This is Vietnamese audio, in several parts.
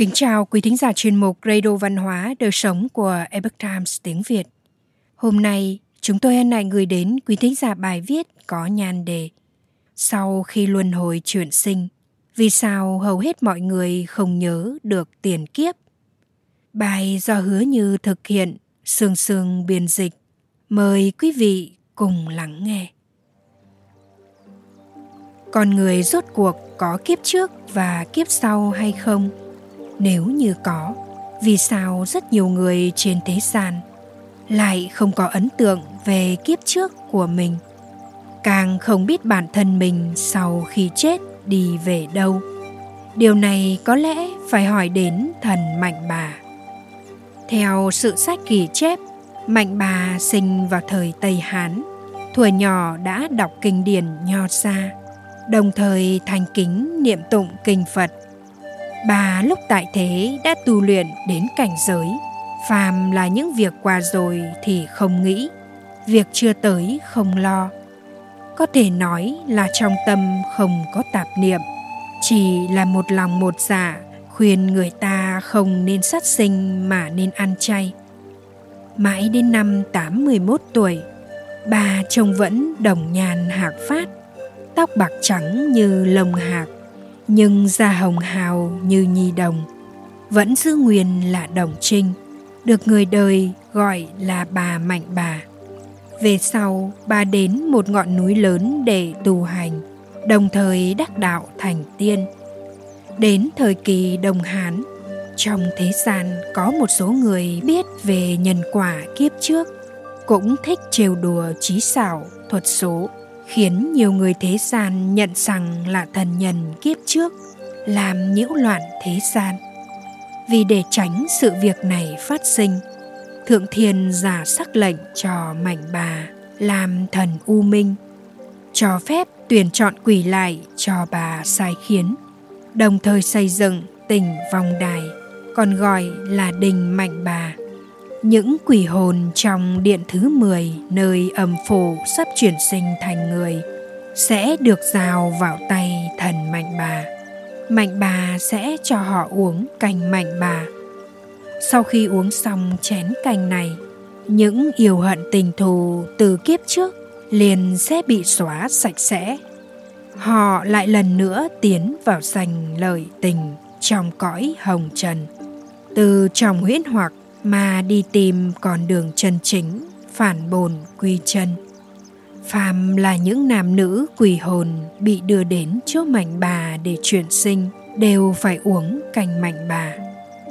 Kính chào quý thính giả chuyên mục Radio Văn hóa Đời Sống của Epoch Times tiếng Việt. Hôm nay, chúng tôi hân hạnh gửi đến quý thính giả bài viết có nhan đề Sau khi luân hồi chuyển sinh, vì sao hầu hết mọi người không nhớ được tiền kiếp? Bài do hứa như thực hiện, sương sương biên dịch. Mời quý vị cùng lắng nghe. Con người rốt cuộc có kiếp trước và kiếp sau hay không? Nếu như có. Vì sao rất nhiều người trên thế gian lại không có ấn tượng về kiếp trước của mình? Càng không biết bản thân mình sau khi chết đi về đâu. Điều này có lẽ phải hỏi đến thần mạnh bà. Theo sự sách ghi chép, mạnh bà sinh vào thời tây hán, thuở nhỏ đã đọc kinh điển nho xa đồng thời thành kính niệm tụng kinh phật. Bà lúc tại thế đã tu luyện đến cảnh giới, phàm là những việc qua rồi thì không nghĩ, việc chưa tới không lo. Có thể nói là trong tâm không có tạp niệm, chỉ là một lòng một dạ khuyên người ta không nên sát sinh mà nên ăn chay. Mãi đến năm 81 tuổi, bà trông vẫn đồng nhàn hạc phát, tóc bạc trắng như lồng hạc, nhưng da hồng hào như nhi đồng, vẫn giữ nguyên là đồng trinh, được người đời gọi là bà mạnh bà. Về sau, bà đến một ngọn núi lớn để tu hành, đồng thời đắc đạo thành tiên. Đến thời kỳ đông hán, trong thế gian có một số người biết về nhân quả kiếp trước, cũng thích trêu đùa trí xảo thuật số khiến nhiều người thế gian nhận rằng là thần nhân kiếp trước làm nhiễu loạn thế gian. Vì để tránh sự việc này phát sinh, thượng thiên giả sắc lệnh cho mảnh bà làm thần u minh, cho phép tuyển chọn quỷ lại cho bà sai khiến, đồng thời xây dựng tỉnh vòng đài, còn gọi là đình mạnh bà những quỷ hồn trong điện thứ 10 nơi âm phủ sắp chuyển sinh thành người sẽ được giao vào tay thần mạnh bà. Mạnh bà sẽ cho họ uống canh mạnh bà. Sau khi uống xong chén canh này, những yêu hận tình thù từ kiếp trước liền sẽ bị xóa sạch sẽ. Họ lại lần nữa tiến vào giành lợi tình trong cõi hồng trần. Từ trong huyễn hoặc mà đi tìm con đường chân chính, phản bồn quy chân. Phàm là những nam nữ quỷ hồn bị đưa đến chỗ mạnh bà để chuyển sinh, đều phải uống canh mạnh bà.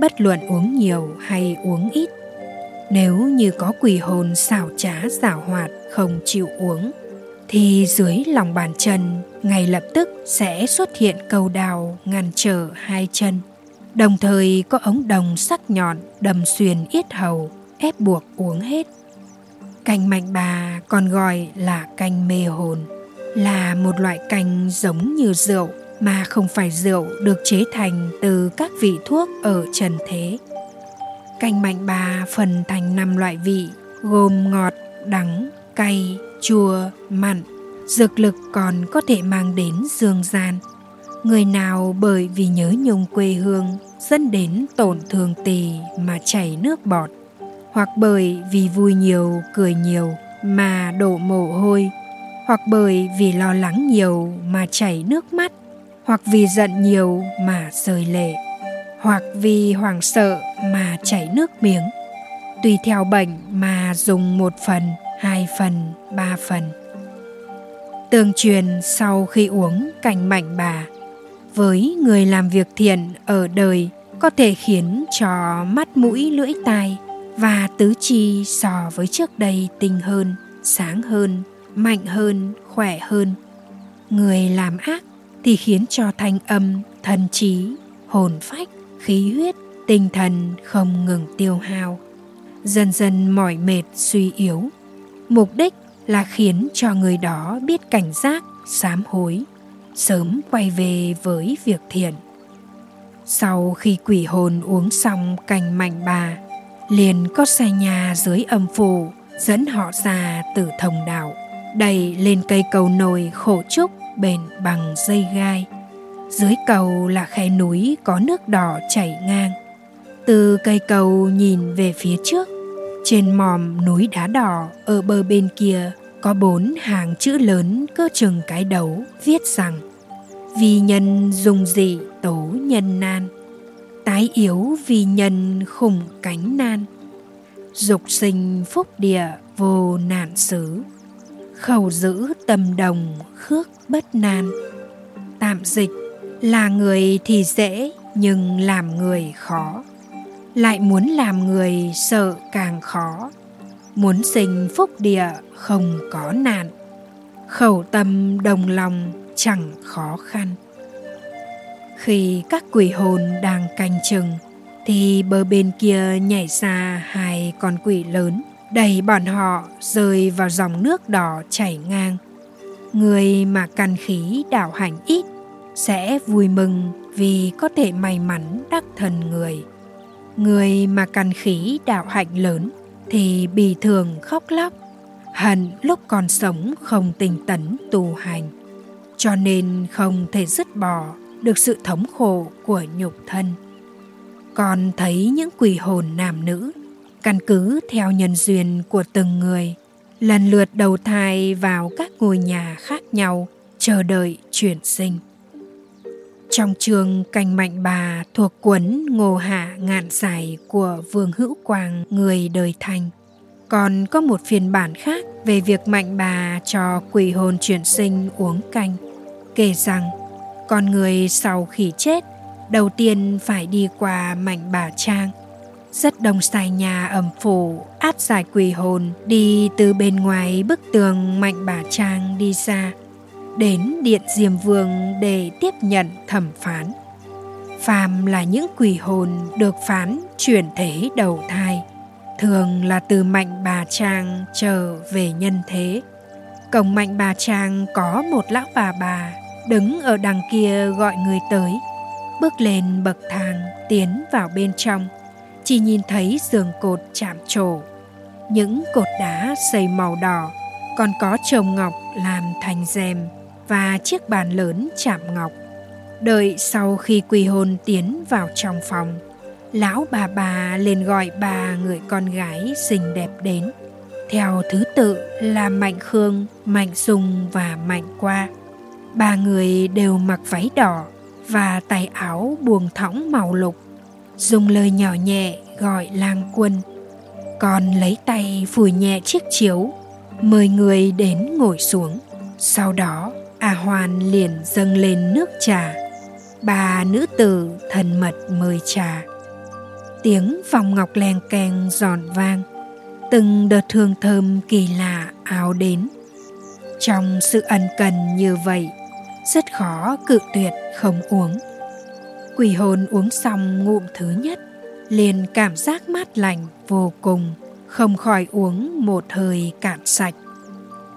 Bất luận uống nhiều hay uống ít, nếu như có quỷ hồn xảo trá giảo hoạt, không chịu uống, thì dưới lòng bàn chân, ngay lập tức sẽ xuất hiện cầu đào ngăn trở hai chân đồng thời có ống đồng sắc nhọn đâm xuyên yết hầu, ép buộc uống hết. Canh mạnh bà còn gọi là canh mê hồn, là một loại canh giống như rượu mà không phải rượu được chế thành từ các vị thuốc ở trần thế. Canh mạnh bà phần thành năm loại vị, gồm ngọt, đắng, cay, chua, mặn, dược lực còn có thể mang đến dương gian người nào bởi vì nhớ nhung quê hương, dẫn đến tổn thương tỳ mà chảy nước bọt, hoặc bởi vì vui nhiều, cười nhiều mà đổ mồ hôi, hoặc bởi vì lo lắng nhiều mà chảy nước mắt, hoặc vì giận nhiều mà rơi lệ, hoặc vì hoảng sợ mà chảy nước miếng. Tùy theo bệnh mà dùng một phần, hai phần, ba phần. Tương truyền sau khi uống cành mạnh bà với người làm việc thiện ở đời có thể khiến cho mắt mũi, lưỡi tai và tứ chi so với trước đây tinh hơn, sáng hơn, mạnh hơn, khỏe hơn. Người làm ác thì khiến cho thanh âm, thần trí, hồn phách, khí huyết, tinh thần không ngừng tiêu hao. Dần dần mỏi mệt, suy yếu. Mục đích là khiến cho người đó biết cảnh giác, sám hối sớm quay về với việc thiện sau khi quỷ hồn uống xong cành mạnh bà liền có xe nhà dưới âm phủ dẫn họ ra từ thông đạo đẩy lên cây cầu nồi khổ trúc bền bằng dây gai Dưới cầu là khe núi có nước đỏ chảy ngang. Từ cây cầu nhìn về phía trước, trên mòm núi đá đỏ ở bờ bên kia có bốn hàng chữ lớn cơ chừng cái đấu viết rằng, Vì nhân dùng dị tố nhân nan, Tái yếu vì nhân khủng cánh nan, Dục sinh phúc địa vô nạn xứ, Khẩu giữ tâm đồng khước bất nan. Tạm dịch, là người thì dễ nhưng làm người khó, lại muốn làm người sợ càng khó muốn sinh phúc địa không có nạn. Khẩu tâm đồng lòng chẳng khó khăn. Khi các quỷ hồn đang canh chừng, thì bờ bên kia nhảy ra hai con quỷ lớn. Đẩy bọn họ rơi vào dòng nước đỏ chảy ngang. Người mà căn khí đạo hành ít sẽ vui mừng vì có thể may mắn đắc thần người. Người mà căn khí đạo hạnh lớn thì bì thường khóc lóc, hận lúc còn sống không tinh tấn tu hành. Cho nên không thể dứt bỏ được sự thống khổ của nhục thân. Còn thấy những quỷ hồn nam nữ, căn cứ theo nhân duyên của từng người, lần lượt đầu thai vào các ngôi nhà khác nhau, chờ đợi chuyển sinh trong trường Cành Mạnh Bà thuộc cuốn Ngô Hạ Ngạn Giải của Vương Hữu Quang người đời thành. Còn có một phiên bản khác về việc Mạnh Bà cho quỷ hồn chuyển sinh uống canh. Kể rằng, con người sau khi chết, đầu tiên phải đi qua Mạnh Bà Trang. Rất đông xài nhà ẩm phủ áp giải quỷ hồn đi từ bên ngoài bức tường Mạnh Bà Trang đi ra đến điện diêm vương để tiếp nhận thẩm phán. Phàm là những quỷ hồn được phán chuyển thế đầu thai, thường là từ mạnh bà trang trở về nhân thế. Cổng mạnh bà trang có một lão bà bà đứng ở đằng kia gọi người tới, bước lên bậc thang, tiến vào bên trong, chỉ nhìn thấy giường cột chạm trổ. Những cột đá xây màu đỏ, còn có trồng ngọc làm thành rèm và chiếc bàn lớn chạm ngọc. Đợi sau khi quỳ hôn tiến vào trong phòng, lão bà bà lên gọi bà người con gái xinh đẹp đến. Theo thứ tự là Mạnh Khương, Mạnh Dung và Mạnh Qua. Ba người đều mặc váy đỏ và tay áo buồng thõng màu lục. Dùng lời nhỏ nhẹ gọi lang quân. Còn lấy tay phủi nhẹ chiếc chiếu, mời người đến ngồi xuống. Sau đó A Hoan liền dâng lên nước trà. Bà nữ tử thần mật mời trà. Tiếng vòng ngọc len keng giòn vang. Từng đợt hương thơm kỳ lạ áo đến. Trong sự ân cần như vậy, rất khó cự tuyệt không uống. Quỷ hồn uống xong ngụm thứ nhất, liền cảm giác mát lành vô cùng, không khỏi uống một hơi cạn sạch.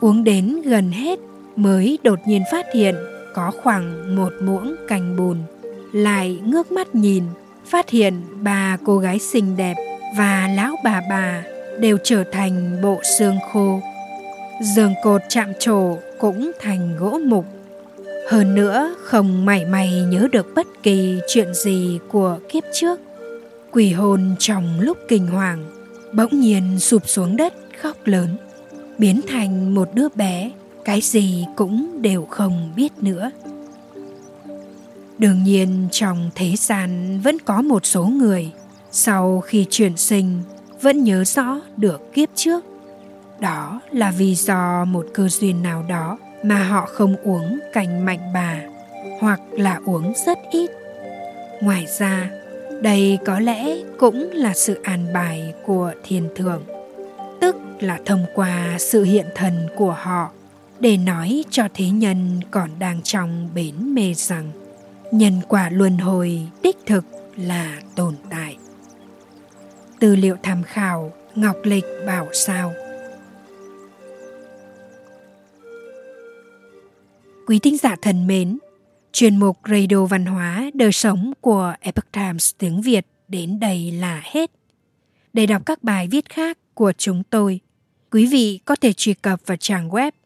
Uống đến gần hết mới đột nhiên phát hiện có khoảng một muỗng cành bùn. Lại ngước mắt nhìn, phát hiện ba cô gái xinh đẹp và lão bà bà đều trở thành bộ xương khô. Giường cột chạm trổ cũng thành gỗ mục. Hơn nữa, không mảy may nhớ được bất kỳ chuyện gì của kiếp trước. Quỷ hồn trong lúc kinh hoàng bỗng nhiên sụp xuống đất khóc lớn, biến thành một đứa bé cái gì cũng đều không biết nữa. Đương nhiên, trong thế gian vẫn có một số người, sau khi chuyển sinh, vẫn nhớ rõ được kiếp trước. Đó là vì do một cơ duyên nào đó mà họ không uống cành mạnh bà, hoặc là uống rất ít. Ngoài ra, đây có lẽ cũng là sự an bài của thiên thượng, tức là thông qua sự hiện thần của họ để nói cho thế nhân còn đang trong bến mê rằng nhân quả luân hồi đích thực là tồn tại. Tư liệu tham khảo Ngọc Lịch bảo sao Quý thính giả thân mến, chuyên mục Radio Văn hóa Đời Sống của Epoch Times tiếng Việt đến đây là hết. Để đọc các bài viết khác của chúng tôi, quý vị có thể truy cập vào trang web